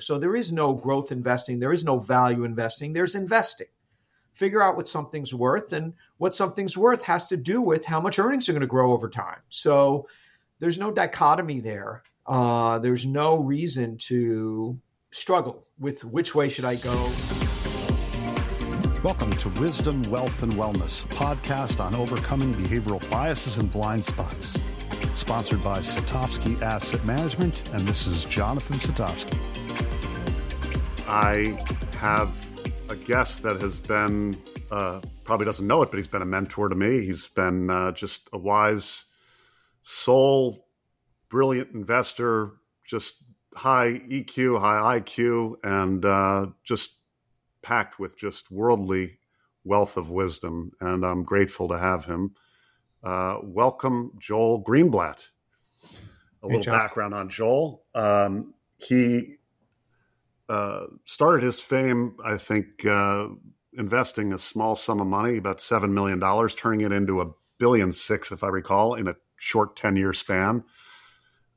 So there is no growth investing, there is no value investing, there's investing. Figure out what something's worth, and what something's worth has to do with how much earnings are going to grow over time. So there's no dichotomy there. Uh, there's no reason to struggle with which way should I go. Welcome to Wisdom, Wealth, and Wellness, podcast on overcoming behavioral biases and blind spots. Sponsored by Satovsky Asset Management, and this is Jonathan Satovsky. I have a guest that has been, uh, probably doesn't know it, but he's been a mentor to me. He's been uh, just a wise soul, brilliant investor, just high EQ, high IQ, and uh, just packed with just worldly wealth of wisdom. And I'm grateful to have him. Uh, welcome, Joel Greenblatt. A hey, little background on Joel. Um, he uh, started his fame, I think, uh, investing a small sum of money, about seven million dollars, turning it into a billion six, if I recall, in a short ten year span,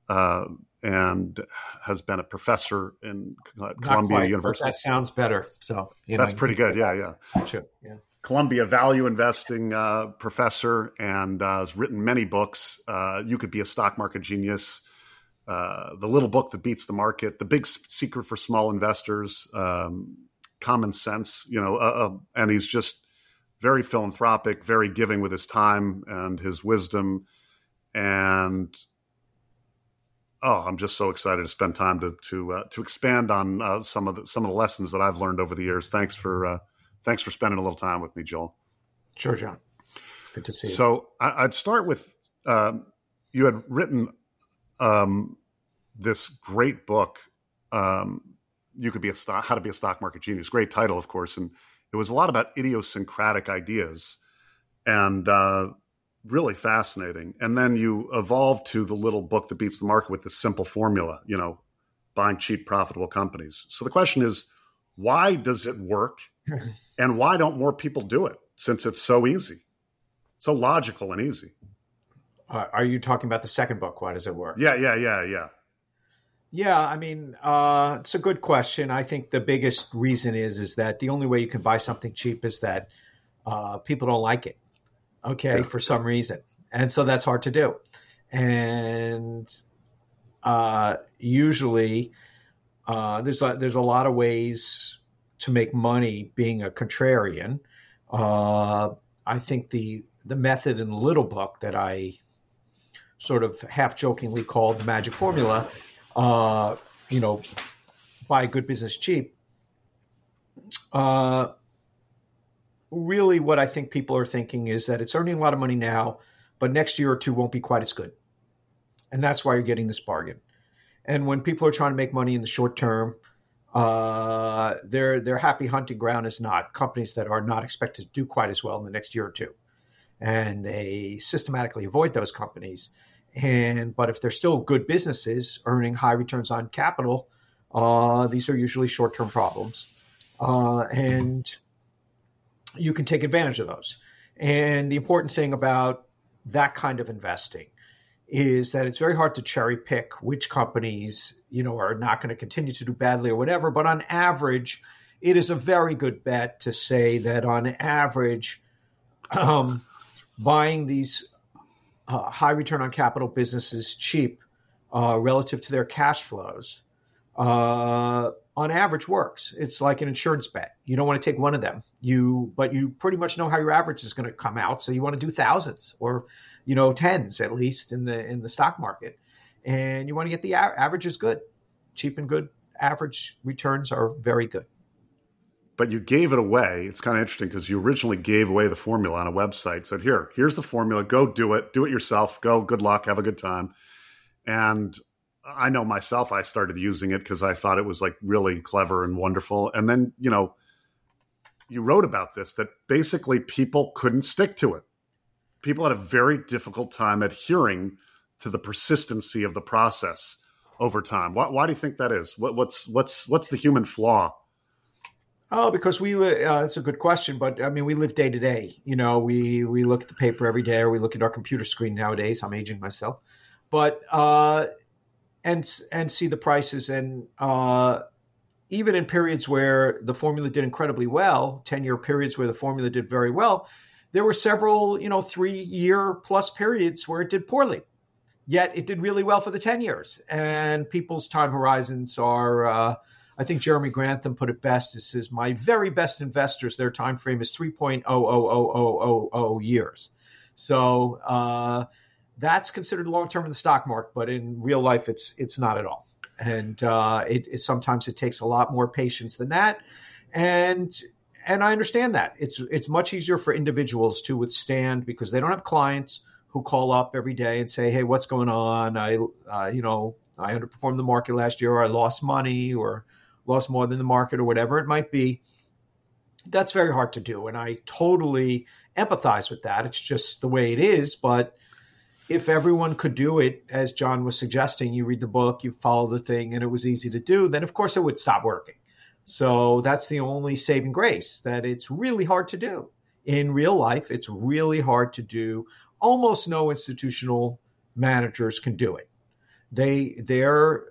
uh, and has been a professor in Columbia quite, University. That sounds better. So you know, that's pretty good. Yeah, yeah, sure. yeah. Columbia value investing uh, professor and uh, has written many books. Uh, you could be a stock market genius uh, the little book that beats the market, the big secret for small investors, um, common sense, you know, uh, uh, and he's just very philanthropic, very giving with his time and his wisdom, and oh, I'm just so excited to spend time to to uh, to expand on uh, some of the some of the lessons that I've learned over the years. Thanks for thanks for spending a little time with me, Joel. Sure, John. Good to see you. So I, would start with um, you had written um, this great book. Um, you could be a stock, how to be a stock market genius. Great title, of course, and it was a lot about idiosyncratic ideas, and uh, really fascinating. And then you evolved to the little book that beats the market with this simple formula. You know, buying cheap, profitable companies. So the question is, why does it work, and why don't more people do it? Since it's so easy, so logical and easy. Uh, are you talking about the second book? Why does it work? Yeah, yeah, yeah, yeah. Yeah, I mean, uh, it's a good question. I think the biggest reason is is that the only way you can buy something cheap is that uh, people don't like it. Okay, yeah. for some reason, and so that's hard to do. And uh, usually, uh, there's a, there's a lot of ways to make money being a contrarian. Uh, I think the the method in the little book that I sort of half jokingly called the magic formula, uh, you know, buy good business cheap. Uh, really, what I think people are thinking is that it's earning a lot of money now, but next year or two won't be quite as good. And that's why you're getting this bargain. And when people are trying to make money in the short term, uh, their their happy hunting ground is not companies that are not expected to do quite as well in the next year or two, and they systematically avoid those companies and but if they're still good businesses earning high returns on capital, uh, these are usually short term problems, uh, and you can take advantage of those. And the important thing about that kind of investing is that it's very hard to cherry pick which companies you know are not going to continue to do badly or whatever. But on average, it is a very good bet to say that on average, um, buying these uh, high return on capital businesses cheap uh, relative to their cash flows uh, on average works. It's like an insurance bet. You don't want to take one of them. You but you pretty much know how your average is going to come out, so you want to do thousands or you know tens at least in the in the stock market, and you want to get the a- average is good, cheap and good. Average returns are very good but you gave it away. It's kind of interesting because you originally gave away the formula on a website. Said, "Here, here's the formula. Go do it. Do it yourself. Go. Good luck. Have a good time." And I know myself. I started using it because I thought it was like really clever and wonderful. And then you know, you wrote about this that basically people couldn't stick to it. People had a very difficult time adhering to the persistency of the process over time. Why, why do you think that is? What, what's what's what's the human flaw Oh, because we li- uh, that's a good question, but I mean, we live day to day. You know, we we look at the paper every day, or we look at our computer screen nowadays. I'm aging myself, but uh, and and see the prices, and uh, even in periods where the formula did incredibly well, 10 year periods where the formula did very well, there were several, you know, three year plus periods where it did poorly. Yet it did really well for the 10 years. And people's time horizons are, uh, I think Jeremy Grantham put it best. This says my very best investors. Their time frame is 3.00000 years. So uh, that's considered long term in the stock market, but in real life, it's it's not at all. And uh, it, it, sometimes it takes a lot more patience than that. And and I understand that it's it's much easier for individuals to withstand because they don't have clients who call up every day and say, "Hey, what's going on? I uh, you know I underperformed the market last year, or I lost money, or lost more than the market, or whatever it might be." That's very hard to do, and I totally empathize with that. It's just the way it is, but if everyone could do it, as John was suggesting, you read the book, you follow the thing, and it was easy to do, then of course it would stop working. So that's the only saving grace that it's really hard to do. In real life, it's really hard to do. Almost no institutional managers can do it. They they're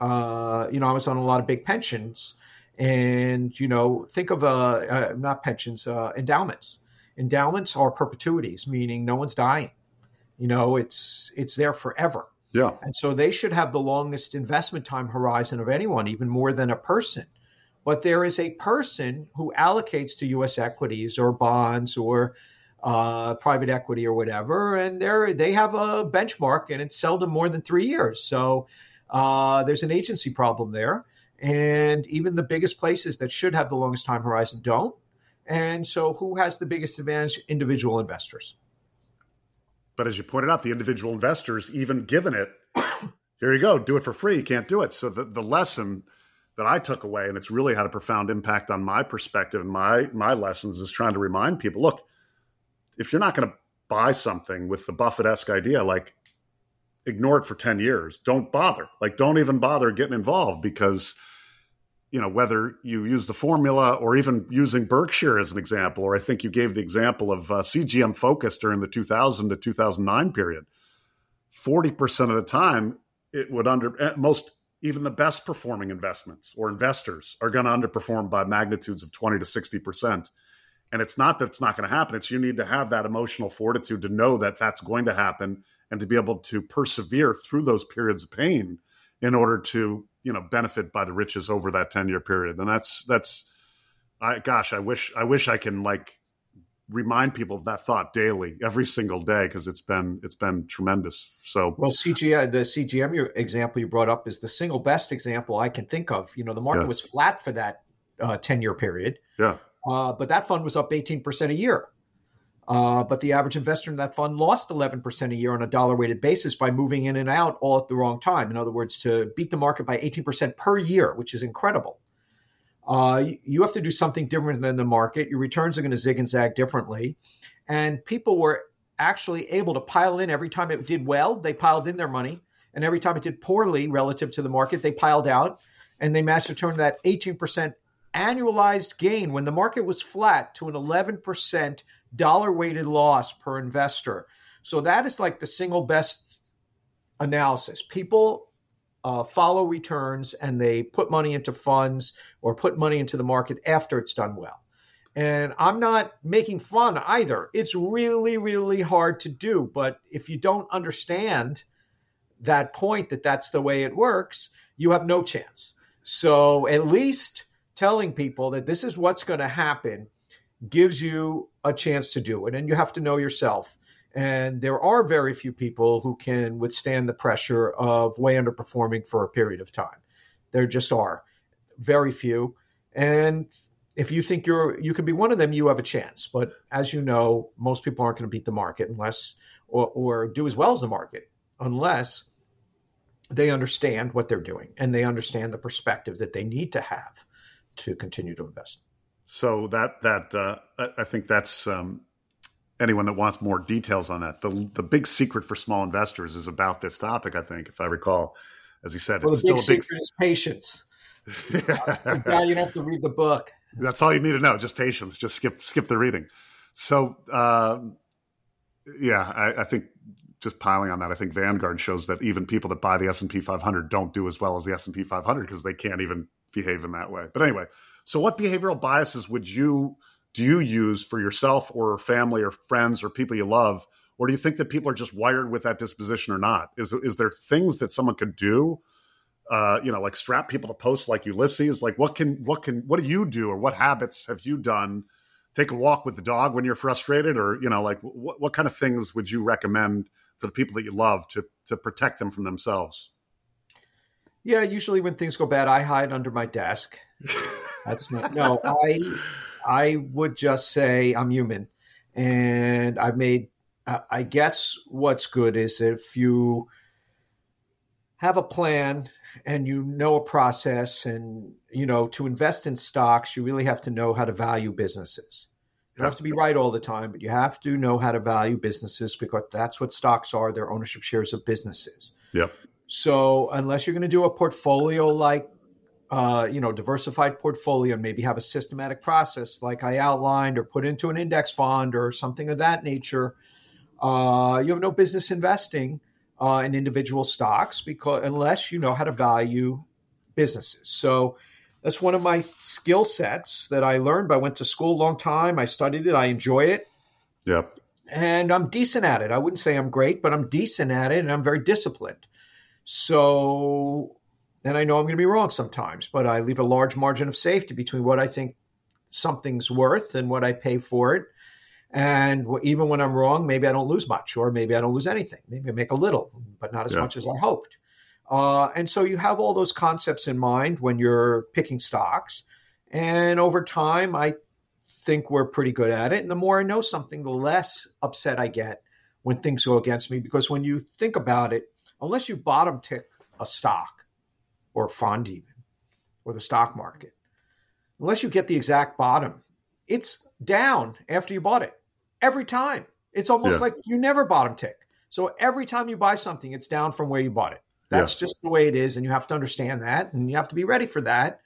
uh, you know I was on a lot of big pensions, and you know think of uh, uh not pensions uh, endowments. Endowments are perpetuities, meaning no one's dying you know, it's it's there forever. Yeah. And so they should have the longest investment time horizon of anyone, even more than a person. But there is a person who allocates to U.S. equities or bonds or uh, private equity or whatever, and they they have a benchmark, and it's seldom more than three years. So uh, there's an agency problem there, and even the biggest places that should have the longest time horizon don't. And so, who has the biggest advantage? Individual investors. But as you pointed out, the individual investors, even given it, here you go, do it for free. You can't do it. So the, the lesson that I took away, and it's really had a profound impact on my perspective and my my lessons, is trying to remind people: look, if you're not going to buy something with the Buffett-esque idea, like ignore it for 10 years. Don't bother. Like, don't even bother getting involved because – you know whether you use the formula or even using Berkshire as an example, or I think you gave the example of uh, CGM Focus during the 2000 to 2009 period. Forty percent of the time, it would under eh, most even the best performing investments or investors are going to underperform by magnitudes of 20 to 60 percent. And it's not that it's not going to happen; it's you need to have that emotional fortitude to know that that's going to happen and to be able to persevere through those periods of pain in order to you know benefit by the riches over that 10 year period. And that's that's i gosh i wish i wish i can like remind people of that thought daily every single day because it's been it's been tremendous. So well cgm the cgm example you brought up is the single best example i can think of. You know the market yeah. was flat for that uh, 10 year period. Yeah. Uh, but that fund was up 18% a year uh, but the average investor in that fund lost 11% a year on a dollar weighted basis by moving in and out all at the wrong time. In other words, to beat the market by 18% per year, which is incredible. Uh, you have to do something different than the market. Your returns are going to zig and zag differently. And people were actually able to pile in every time it did well, they piled in their money. And every time it did poorly relative to the market, they piled out. And they managed to turn that 18% annualized gain when the market was flat to an 11% dollar weighted loss per investor. So that is like the single best analysis. People uh, follow returns and they put money into funds or put money into the market after it's done well. And I'm not making fun either. It's really, really hard to do. But if you don't understand that point that that's the way it works, you have no chance. So at least telling people that this is what's going to happen gives you a chance to do it. And you have to know yourself. And there are very few people who can withstand the pressure of way underperforming for a period of time. There just are very few. And if you think you're you can be one of them, you have a chance. But as you know, most people aren't going to beat the market unless or, or do as well as the market unless they understand what they're doing and they understand the perspective that they need to have to continue to invest. So that that uh, I think that's um, anyone that wants more details on that. The the big secret for small investors is about this topic. I think, if I recall, as he said, well, it's the big still a big secret is patience. yeah, you don't have to read the book. That's all you need to know. Just patience. Just skip skip the reading. So, uh, yeah, I, I think just piling on that, I think Vanguard shows that even people that buy the S and P 500 don't do as well as the S and P 500 because they can't even behave in that way. But anyway, so what behavioral biases would you do you use for yourself or family or friends or people you love? Or do you think that people are just wired with that disposition or not? Is is there things that someone could do? Uh, you know, like strap people to posts like Ulysses. Like, what can what can what do you do, or what habits have you done? Take a walk with the dog when you're frustrated, or you know, like what what kind of things would you recommend for the people that you love to to protect them from themselves? Yeah, usually when things go bad, I hide under my desk. That's me. No, I I would just say I'm human, and I've made. I guess what's good is if you have a plan and you know a process, and you know to invest in stocks, you really have to know how to value businesses. You don't have to be right all the time, but you have to know how to value businesses because that's what stocks are. They're ownership shares of businesses. Yep. So unless you're going to do a portfolio like uh, you know, diversified portfolio and maybe have a systematic process like I outlined or put into an index fund or something of that nature, uh, you have no business investing uh, in individual stocks because unless you know how to value businesses. So that's one of my skill sets that I learned. I went to school a long time. I studied it. I enjoy it. Yep. And I'm decent at it. I wouldn't say I'm great, but I'm decent at it and I'm very disciplined. So and I know I'm going to be wrong sometimes, but I leave a large margin of safety between what I think something's worth and what I pay for it. And even when I'm wrong, maybe I don't lose much, or maybe I don't lose anything. Maybe I make a little, but not as yeah. much as I hoped. Uh, and so you have all those concepts in mind when you're picking stocks. And over time, I think we're pretty good at it. And the more I know something, the less upset I get when things go against me. Because when you think about it, unless you bottom tick a stock, or fund even or the stock market. Unless you get the exact bottom it's down after you bought it. Every time. It's almost yeah. like you never bottom tick. So every time you buy something it's down from where you bought it. That's yeah. just the way it is and you have to understand that and you have to be ready for that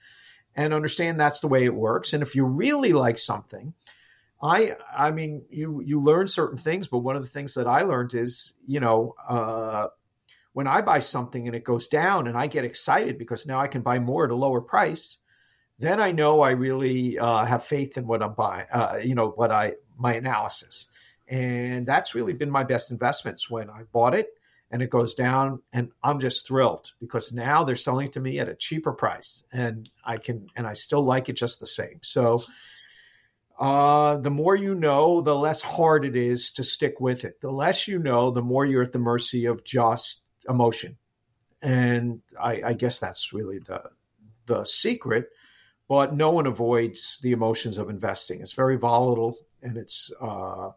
and understand that's the way it works. And if you really like something i i mean you you learn certain things but one of the things that i learned is you know uh, when I buy something and it goes down and I get excited because now I can buy more at a lower price, then I know I really uh, have faith in what I'm buying, uh, you know, what I, my analysis. And that's really been my best investments when I bought it and it goes down and I'm just thrilled because now they're selling to me at a cheaper price and I can, and I still like it just the same. So, uh, the more you know, the less hard it is to stick with it. The less you know, the more you're at the mercy of just emotion. And I, I guess that's really the the secret. But no one avoids the emotions of investing. It's very volatile, and it's uh,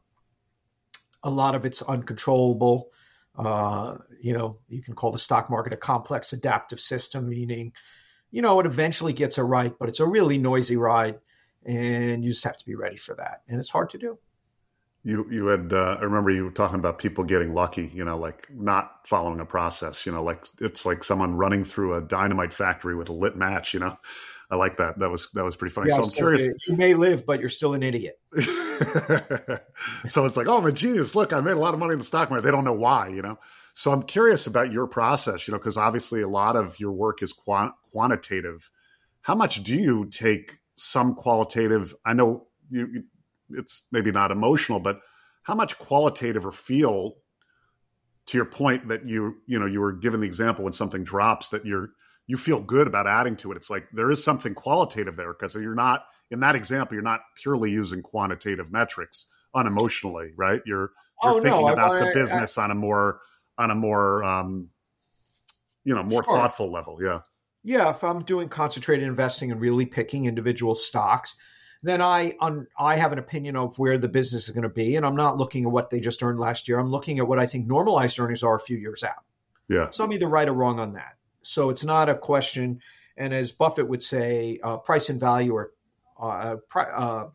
a lot of it's uncontrollable. Uh, you know, you can call the stock market a complex adaptive system, meaning, you know, it eventually gets it right, but it's a really noisy ride, and you just have to be ready for that, and it's hard to do you you had uh, I remember you were talking about people getting lucky, you know, like not following a process, you know, like it's like someone running through a dynamite factory with a lit match, you know. I like that. That was that was pretty funny. Yeah, so I'm so curious. You may live, but you're still an idiot. so it's like, oh, I'm a genius. Look, I made a lot of money in the stock market. They don't know why, you know. So I'm curious about your process, you know, because obviously a lot of your work is quant- quantitative. How much do you take some qualitative? I know you, it's maybe not emotional, but how much qualitative or feel to your point that you you know you were given the example when something drops that you're you feel good about adding to it. It's like there is something qualitative there because you're not in that example you're not purely using quantitative metrics unemotionally, right? You're you're oh, thinking no, about I, the business I, on a more on a more um, you know more sure. thoughtful level. Yeah. Yeah, if I'm doing concentrated investing and really picking individual stocks, then I un, I have an opinion of where the business is going to be, and I'm not looking at what they just earned last year. I'm looking at what I think normalized earnings are a few years out. Yeah. So I'm either right or wrong on that. So it's not a question. And as Buffett would say, uh, price and value are, uh, pri- uh,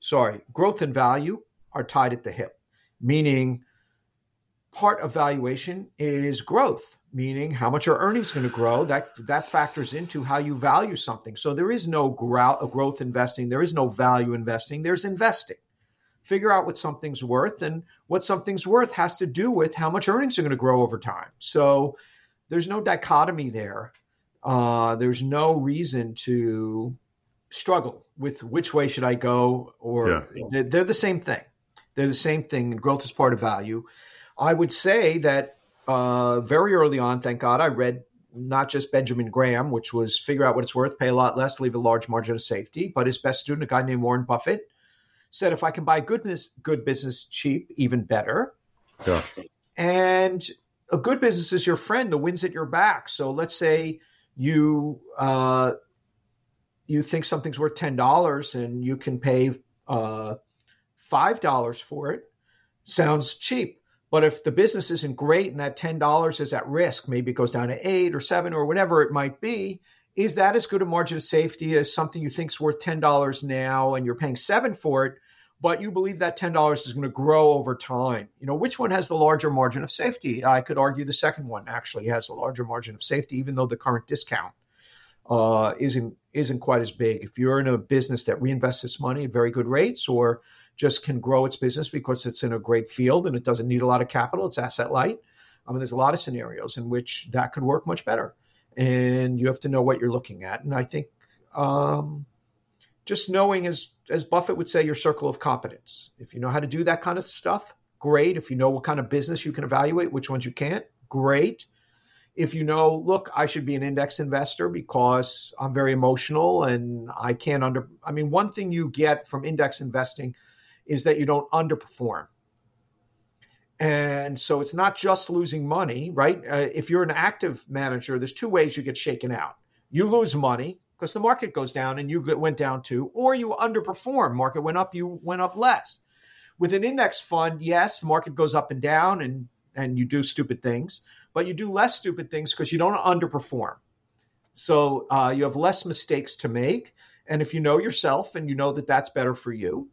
sorry, growth and value are tied at the hip, meaning part of valuation is growth meaning how much are earnings going to grow that that factors into how you value something so there is no growth investing there is no value investing there's investing figure out what something's worth and what something's worth has to do with how much earnings are going to grow over time so there's no dichotomy there uh, there's no reason to struggle with which way should I go, or yeah. they're, they're, the same thing. They're the same thing, and growth is part of value. I would say that uh, very early on, thank God, I read not just Benjamin Graham, which was figure out what it's worth, pay a lot less, leave a large margin of safety, but his best student, a guy named Warren Buffett, said if I can buy goodness, good business cheap, even better. Yeah. And a good business is your friend, the wind's at your back. So let's say you uh, you think something's worth ten dollars and you can pay uh, five dollars for it. Sounds cheap, but if the business isn't great and that ten dollars is at risk, maybe it goes down to eight or seven or whatever it might be. Is that as good a margin of safety as something you think is worth ten dollars now and you're paying seven for it? but you believe that $10 is going to grow over time. You know, which one has the larger margin of safety? I could argue the second one actually has a larger margin of safety, even though the current discount uh, isn't isn't quite as big. If you're in a business that reinvests its money at very good rates or just can grow its business because it's in a great field and it doesn't need a lot of capital, it's asset light. I mean, there's a lot of scenarios in which that could work much better. And you have to know what you're looking at. And I think um, just knowing, as as Buffett would say, your circle of competence. If you know how to do that kind of stuff, great. If you know what kind of business you can evaluate, which ones you can't, great. If you know, look, I should be an index investor because I'm very emotional and I can't under. I mean, one thing you get from index investing is that you don't underperform. And so it's not just losing money, right? Uh, if you're an active manager, there's two ways you get shaken out. You lose money, because the market goes down and you went down too, or you underperform. Market went up, you went up less. With an index fund, yes, the market goes up and down, and and you do stupid things, but you do less stupid things because you don't underperform. So uh, you have less mistakes to make, and if you know yourself and you know that that's better for you,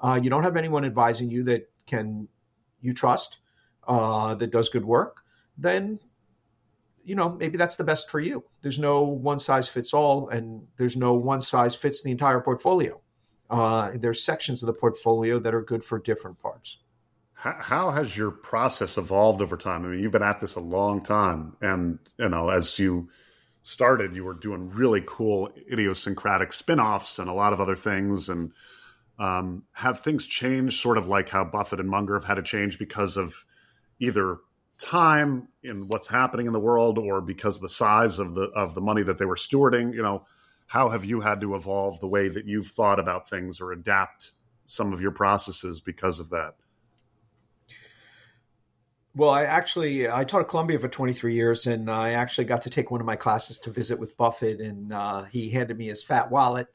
uh, you don't have anyone advising you that can you trust uh, that does good work, then you know, maybe that's the best for you. There's no one size fits all, and there's no one size fits the entire portfolio. Uh, there's sections of the portfolio that are good for different parts. How, how, has your process evolved over time? I mean, you've been at this a long time, and you know, as you started, you were doing really cool idiosyncratic spin-offs and a lot of other things, and um, have things changed, sort of like how Buffett and Munger have had to change because of either time in what's happening in the world or because of the size of the of the money that they were stewarding? You know how have you had to evolve the way that you've thought about things or adapt some of your processes because of that? Well i actually i taught at columbia for 23 years and i actually got to take one of my classes to visit with buffett and uh, he handed me his fat wallet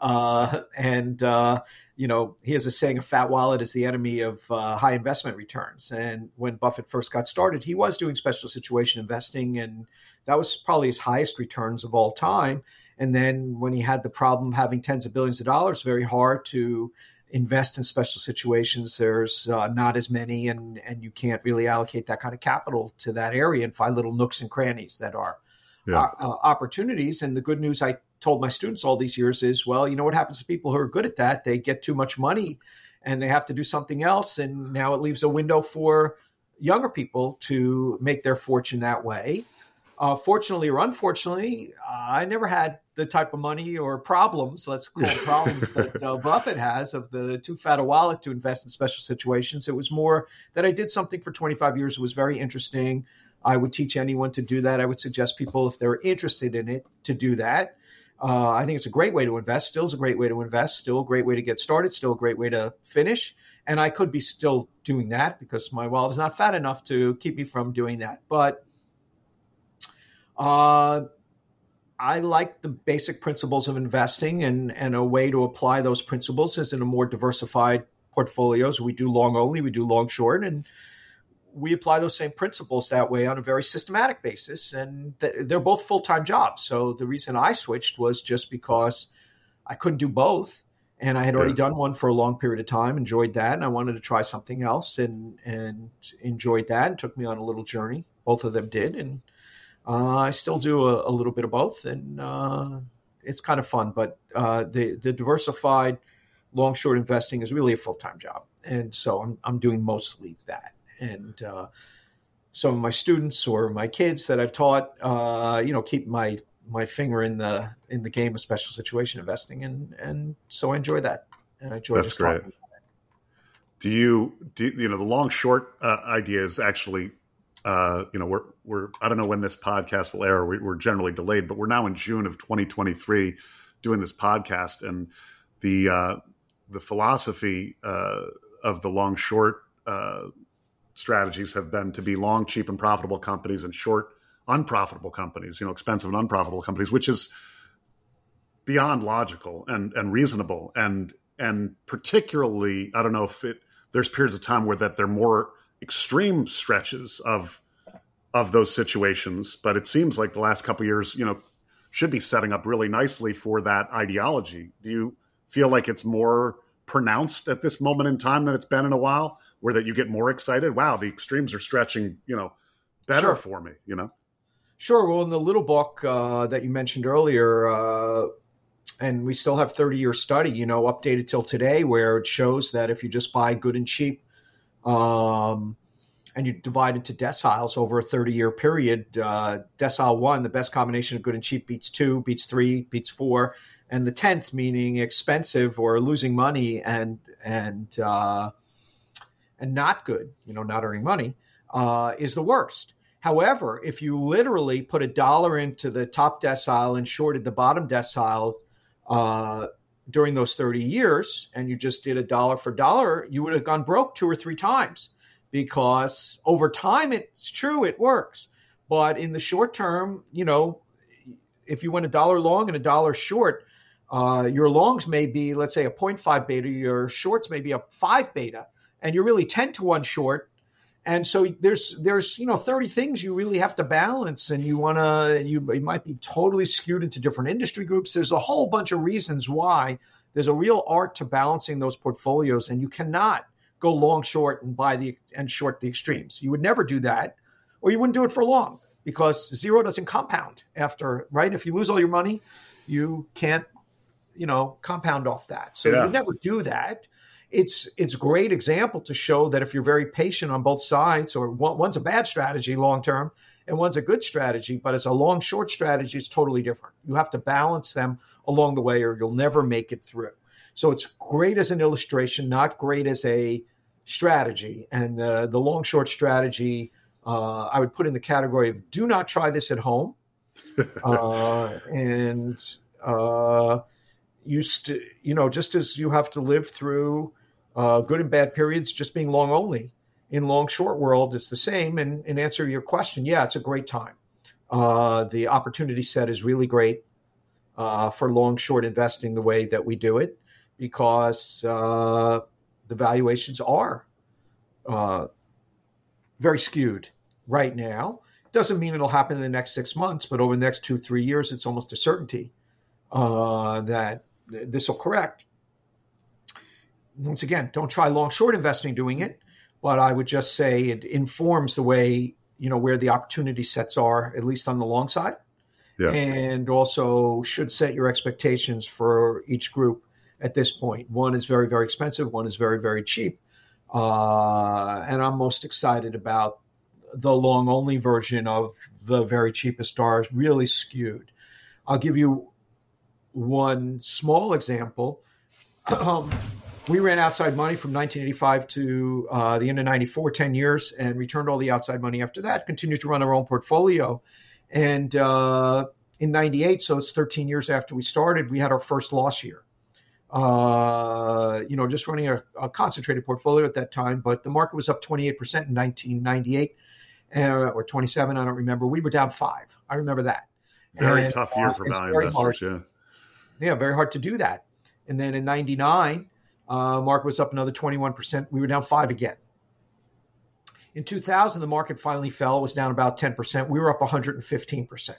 uh, and uh, you know, he has a saying: "A fat wallet is the enemy of uh, high investment returns." And when Buffett first got started, he was doing special situation investing, and that was probably his highest returns of all time. And then when he had the problem having tens of billions of dollars, very hard to invest in special situations. There's uh, not as many, and and you can't really allocate that kind of capital to that area and find little nooks and crannies that are yeah. uh, opportunities. And the good news I told my students all these years is, well, you know what happens to people who are good at that? They get too much money and they have to do something else. And now it leaves a window for younger people to make their fortune that way. Uh, fortunately or unfortunately, uh, I never had the type of money or problems, let's call it problems, that uh, Buffett has of the too fat a wallet to invest in special situations. It was more that I did something for 25 years. It was very interesting. I would teach anyone to do that. I would suggest people, if they're interested in it, to do that. Uh, I think it's a great way to invest. Still is a great way to invest. Still a great way to get started. Still a great way to finish. And I could be still doing that because my wallet is not fat enough to keep me from doing that. But uh, I like the basic principles of investing, and and a way to apply those principles is in a more diversified portfolios. We do long only, we do long short, and we apply those same principles that way on a very systematic basis. And th- they're both full time jobs. So the reason I switched was just because I couldn't do both. And I had already done one for a long period of time, enjoyed that, and I wanted to try something else and and enjoyed that. And took me on a little journey. Both of them did, and uh, I still do a, a, little bit of both, and uh, it's kind of fun. But uh, the the diversified long short investing is really a full time job, and so I'm I'm doing mostly that and uh, some of my students or my kids that I've taught, uh, you know, keep my my finger in the in the game of special situation investing, and and so I enjoy that. And I enjoy That's great. Do you do you know the long short uh, idea is actually uh, you know we're we're I don't know when this podcast will air. We, are generally delayed, but we're now in June of 2023 doing this podcast, and the uh, the philosophy uh, of the long short uh, strategies have been to be long, cheap, and profitable companies, and short, unprofitable companies. You know, expensive and unprofitable companies, which is beyond logical and and reasonable, and and particularly I don't know if it there's periods of time where that they're more extreme stretches of of those situations, but it seems like the last couple years, you know, should be setting up really nicely for that ideology. Do you feel like it's more pronounced at this moment in time than it's been in a while, where that you get more excited? Wow, the extremes are stretching, you know, better sure. for me, you know? Sure. Well, in the little book uh, that you mentioned earlier, uh, and we still have 30 year study, you know, updated till today, where it shows that if you just buy good and cheap, um, and you divide into deciles over a 30 year period, uh, decile one, the best combination of good and cheap beats two, beats three, beats four, and the tenth, meaning expensive or losing money and and uh, and not good, you know, not earning money, uh, is the worst. However, if you literally put a dollar into the top decile and shorted the bottom decile uh, during those 30 years, and you just did a dollar for dollar, you would have gone broke two or three times because over time, it's true, it works. But in the short term, you know, if you went a dollar long and a dollar short, uh, your longs may be, let's say, a 0.5 beta, your shorts may be a 5 beta, and you're really 10 to 1 short. And so there's there's you know 30 things you really have to balance, and you want to you, you might be totally skewed into different industry groups. There's a whole bunch of reasons why there's a real art to balancing those portfolios, and you cannot go long short and buy the and short the extremes. You would never do that, or you wouldn't do it for long because zero doesn't compound after right. If you lose all your money, you can't you know compound off that. So yeah. you never do that. It's it's a great example to show that if you're very patient on both sides, or one, one's a bad strategy long term and one's a good strategy, but as a long short strategy, it's totally different. You have to balance them along the way, or you'll never make it through. So it's great as an illustration, not great as a strategy. And uh, the long short strategy, uh, I would put in the category of do not try this at home. uh, and uh, you, st- you know, just as you have to live through uh, good and bad periods, just being long only in long short world, it's the same. And in answer to your question, yeah, it's a great time. Uh, the opportunity set is really great for long short investing the way that we do it because uh, the valuations are uh, very skewed right now. Doesn't mean it'll happen in the next six months, but over the next two, three years, it's almost a certainty uh, that this will correct. Once again, don't try long short investing doing it, but I would just say it informs the way, you know, where the opportunity sets are, at least on the long side. Yeah. And also should set your expectations for each group at this point. One is very, very expensive, one is very, very cheap. Uh, and I'm most excited about the long only version of the very cheapest stars, really skewed. I'll give you one small example. Um, we ran outside money from 1985 to uh, the end of 94, 10 years, and returned all the outside money after that, continued to run our own portfolio. And uh, in 98, so it's 13 years after we started, we had our first loss year uh, you know, just running a, a, concentrated portfolio at that time. But the market was up 28% in 1998 uh, or 27, I don't remember. We were down five. I remember that. Very and, tough year uh, for value investors, hard. yeah. Yeah, very hard to do that. And then in 99, uh, market was up another 21%. We were down five again. In 2000, the market finally fell. It was down about 10%. We were up 115%.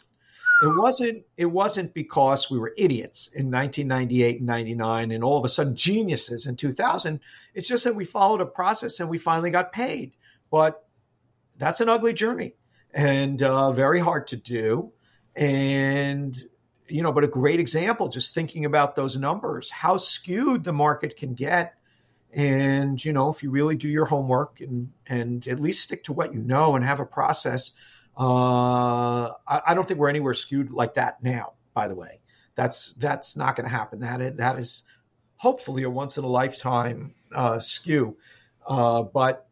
It wasn't. It wasn't because we were idiots in 1998 and 99, and all of a sudden geniuses in 2000. It's just that we followed a process and we finally got paid. But that's an ugly journey and uh, very hard to do. And you know, but a great example. Just thinking about those numbers, how skewed the market can get. And you know, if you really do your homework and and at least stick to what you know and have a process, Uh, I, I, don't think we're anywhere skewed like that now. By the way, that's that's not going to happen. That is, that is hopefully a once in a lifetime uh, skew. Uh, but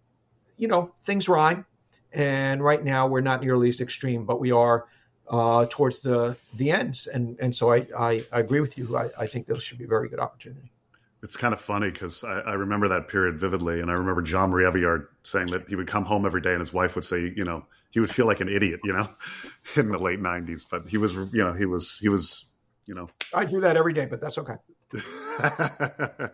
you know, things rhyme, and right now we're not nearly as extreme, but we are uh, towards the the ends. And and so I I, I agree with you. I, I think this should be a very good opportunity. It's kind of funny because I, I, remember that period vividly, and I remember Jean-Marie Eveillard saying that he would come home every day, and his wife would say, you know, he would feel like an idiot, you know, in the late '90s. But he was, you know, he was, he was, you know. I do that every day, but that's okay.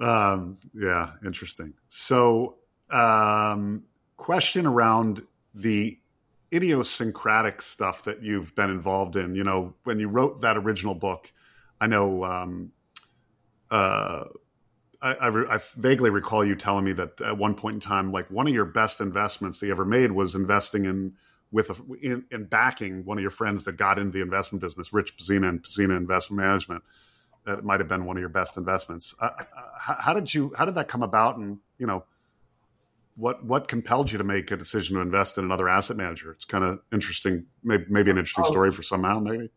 um, yeah, interesting. So, um, question around the idiosyncratic stuff that you've been involved in. You know, when you wrote that original book, I know. Um, uh, I, I, re- I, vaguely recall you telling me that at one point in time, like one of your best investments that you ever made was investing in with a, in, in, backing one of your friends that got into the investment business, Rich Pzena and Pzena Investment Management. That might have been one of your best investments. Uh, how, did you? How did that come about? And you know, what what compelled you to make a decision to invest in another asset manager? It's kind of interesting. Maybe, maybe an interesting oh. story for some out maybe.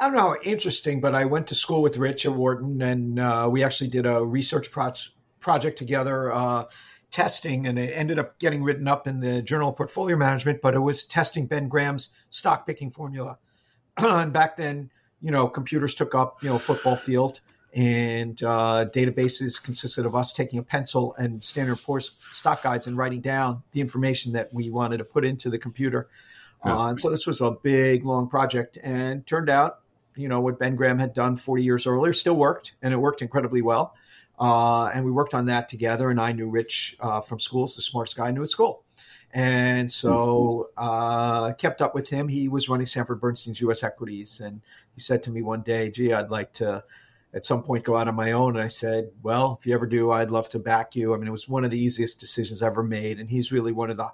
I don't know, interesting, but I went to school with Rich at Wharton, and uh, we actually did a research pro- project together, uh, testing, and it ended up getting written up in the Journal of Portfolio Management. But it was testing Ben Graham's stock picking formula, and back then, you know, computers took up, you know, football field, and uh, databases consisted of us taking a pencil and Standard Poor's stock guides and writing down the information that we wanted to put into the computer. Yeah. Uh, and so this was a big, long project, and turned out you know what Ben Graham had done 40 years earlier still worked, and it worked incredibly well. Uh, and we worked on that together. And I knew Rich uh, from school; it's the smartest guy I knew at school. And so uh, kept up with him. He was running Sanford Bernstein's U.S. equities, and he said to me one day, "Gee, I'd like to." At some point, go out on my own. And I said, Well, if you ever do, I'd love to back you. I mean, it was one of the easiest decisions I've ever made. And he's really one of the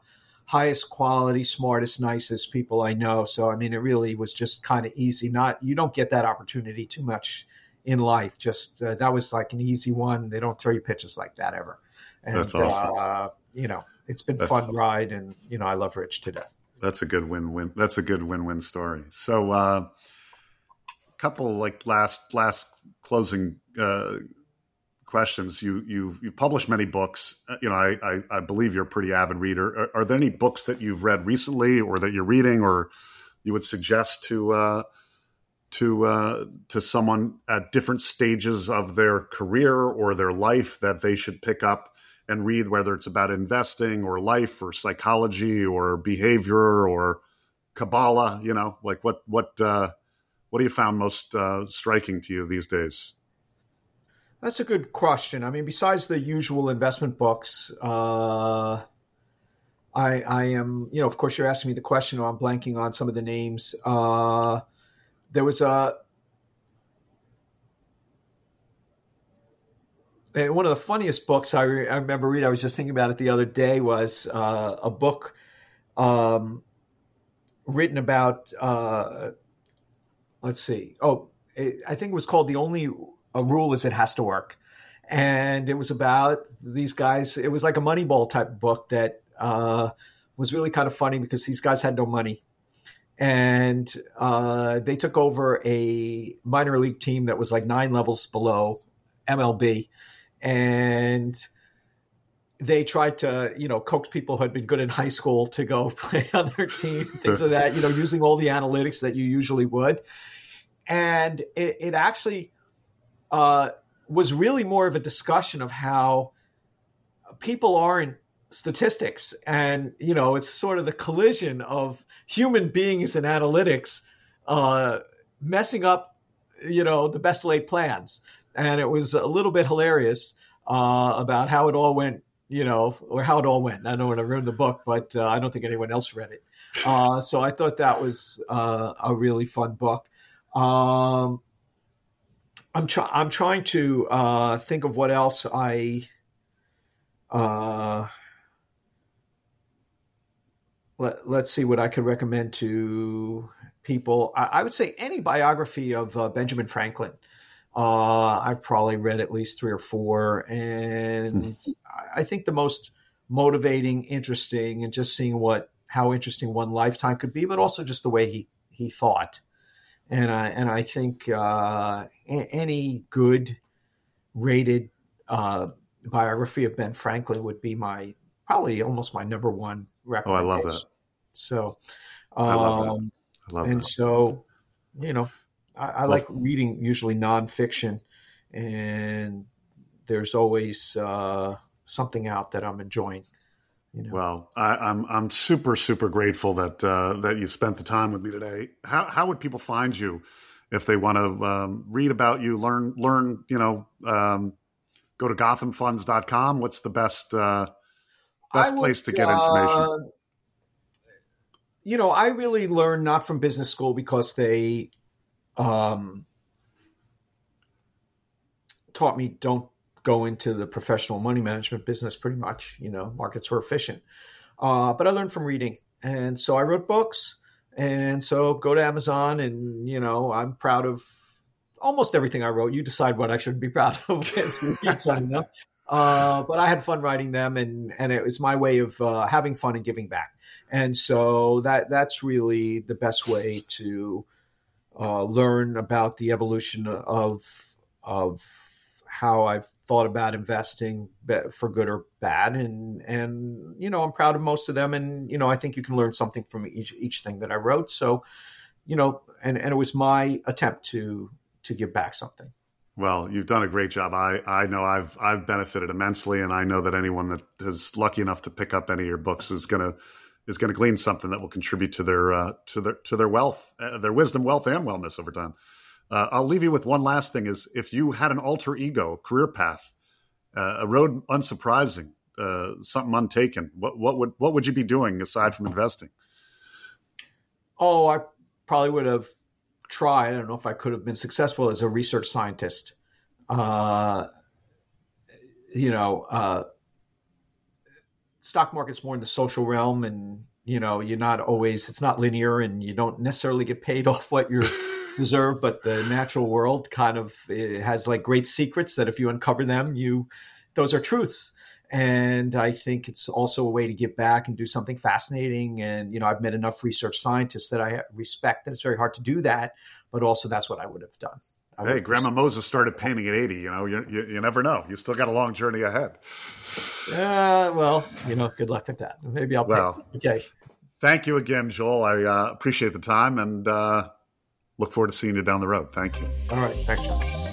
highest quality, smartest, nicest people I know. So I mean, it really was just kind of easy. Not you don't get that opportunity too much in life. Just uh, that was like an easy one. They don't throw you pitches like that ever. And, That's awesome. Uh, you know, it's been That's, fun ride, and you know, I love Rich to death. That's a good win-win. That's a good win-win story. So, uh, couple like last last closing uh, questions. You you've you've published many books. Uh, you know, I I, I believe you're a pretty avid reader. Are, are, there any books that you've read recently, or that you're reading, or you would suggest to uh, to uh, to someone at different stages of their career or their life that they should pick up and read, whether it's about investing or life or psychology or behavior or Kabbalah? You know, like what what uh, what do you found most uh, striking to you these days? That's a good question. I mean, besides the usual investment books, uh, I, I am, you know, of course, you're asking me the question. I'm blanking on some of the names. Uh, there was a one of the funniest books I, re- I, remember reading. I was just thinking about it the other day. Was uh, a book um, written about. Let's see. Oh, it, I think it was called "The Only a rule is it has to work. And it was about these guys. It was like a Moneyball type book that uh, was really kind of funny because these guys had no money. And uh, they took over a minor league team that was like nine levels below MLB. And they tried to, you know, coax people who had been good in high school to go play on their team, things of that, you know, using all the analytics that you usually would. And it, it actually uh, was really more of a discussion of how people aren't statistics and you know it's sort of the collision of human beings and analytics uh, messing up you know the best laid plans and it was a little bit hilarious uh, about how it all went you know or how it all went i don't want to ruin the book but uh, i don't think anyone else read it uh, so i thought that was uh, a really fun book um, I'm trying. I'm trying to uh, think of what else I. Uh, let, let's see what I could recommend to people. I, I would say any biography of uh, Benjamin Franklin. Uh, I've probably read at least three or four, and I think the most motivating, interesting, and just seeing what how interesting one lifetime could be, but also just the way he he thought. And I and I think uh, a- any good rated uh, biography of Ben Franklin would be my probably almost my number one Oh, I love that. So, I love that. um, I love and that. so, you know, I, I like reading usually nonfiction, and there's always uh, something out that I'm enjoying. You know, Well, I, I'm I'm super super grateful that uh, that you spent the time with me today. How how would people find you if they want to um, read about you, learn learn you know, um, go to GothamFunds.com. What's the best uh, best would, place to get information? uh, you know, I really learned not from business school because they um, taught me don't go into the professional money management business. Pretty much, you know, markets were efficient, uh, but I learned from reading, and so I wrote books, and so go to Amazon, and you know, I'm proud of almost everything I wrote. You decide what I should be proud of. Uh, but I had fun writing them, and and it was my way of uh, having fun and giving back. And so that that's really the best way to uh, learn about the evolution of of how I've thought about investing for good or bad, and and you know I'm proud of most of them, and you know I think you can learn something from each each thing that I wrote. So, you know, and and it was my attempt to to give back something. Well, you've done a great job. I, I know I've I've benefited immensely, and I know that anyone that is lucky enough to pick up any of your books is gonna is gonna glean something that will contribute to their uh, to their to their wealth, uh, their wisdom, wealth, and wellness over time. Uh, I'll leave you with one last thing: is if you had an alter ego career path, uh, a road unsurprising, uh, something untaken, what what would what would you be doing aside from investing? Oh, I probably would have tried. I don't know if I could have been successful as a research scientist. Uh, you know, uh, stock market's more in the social realm, and you know, you're not always. It's not linear, and you don't necessarily get paid off what you deserve. But the natural world kind of has like great secrets that if you uncover them, you those are truths and I think it's also a way to give back and do something fascinating. And you know, I've met enough research scientists that I respect that it's very hard to do that, but also that's what I would have done. I Hey, Grandma Moses started painting at eighty. You know, you, you you never know. You still got a long journey ahead. Uh, well, you know, good luck with that. Maybe I'll. Well, okay. Thank you again, Joel. I uh, appreciate the time and uh, look forward to seeing you down the road. Thank you. All right. Thanks, John.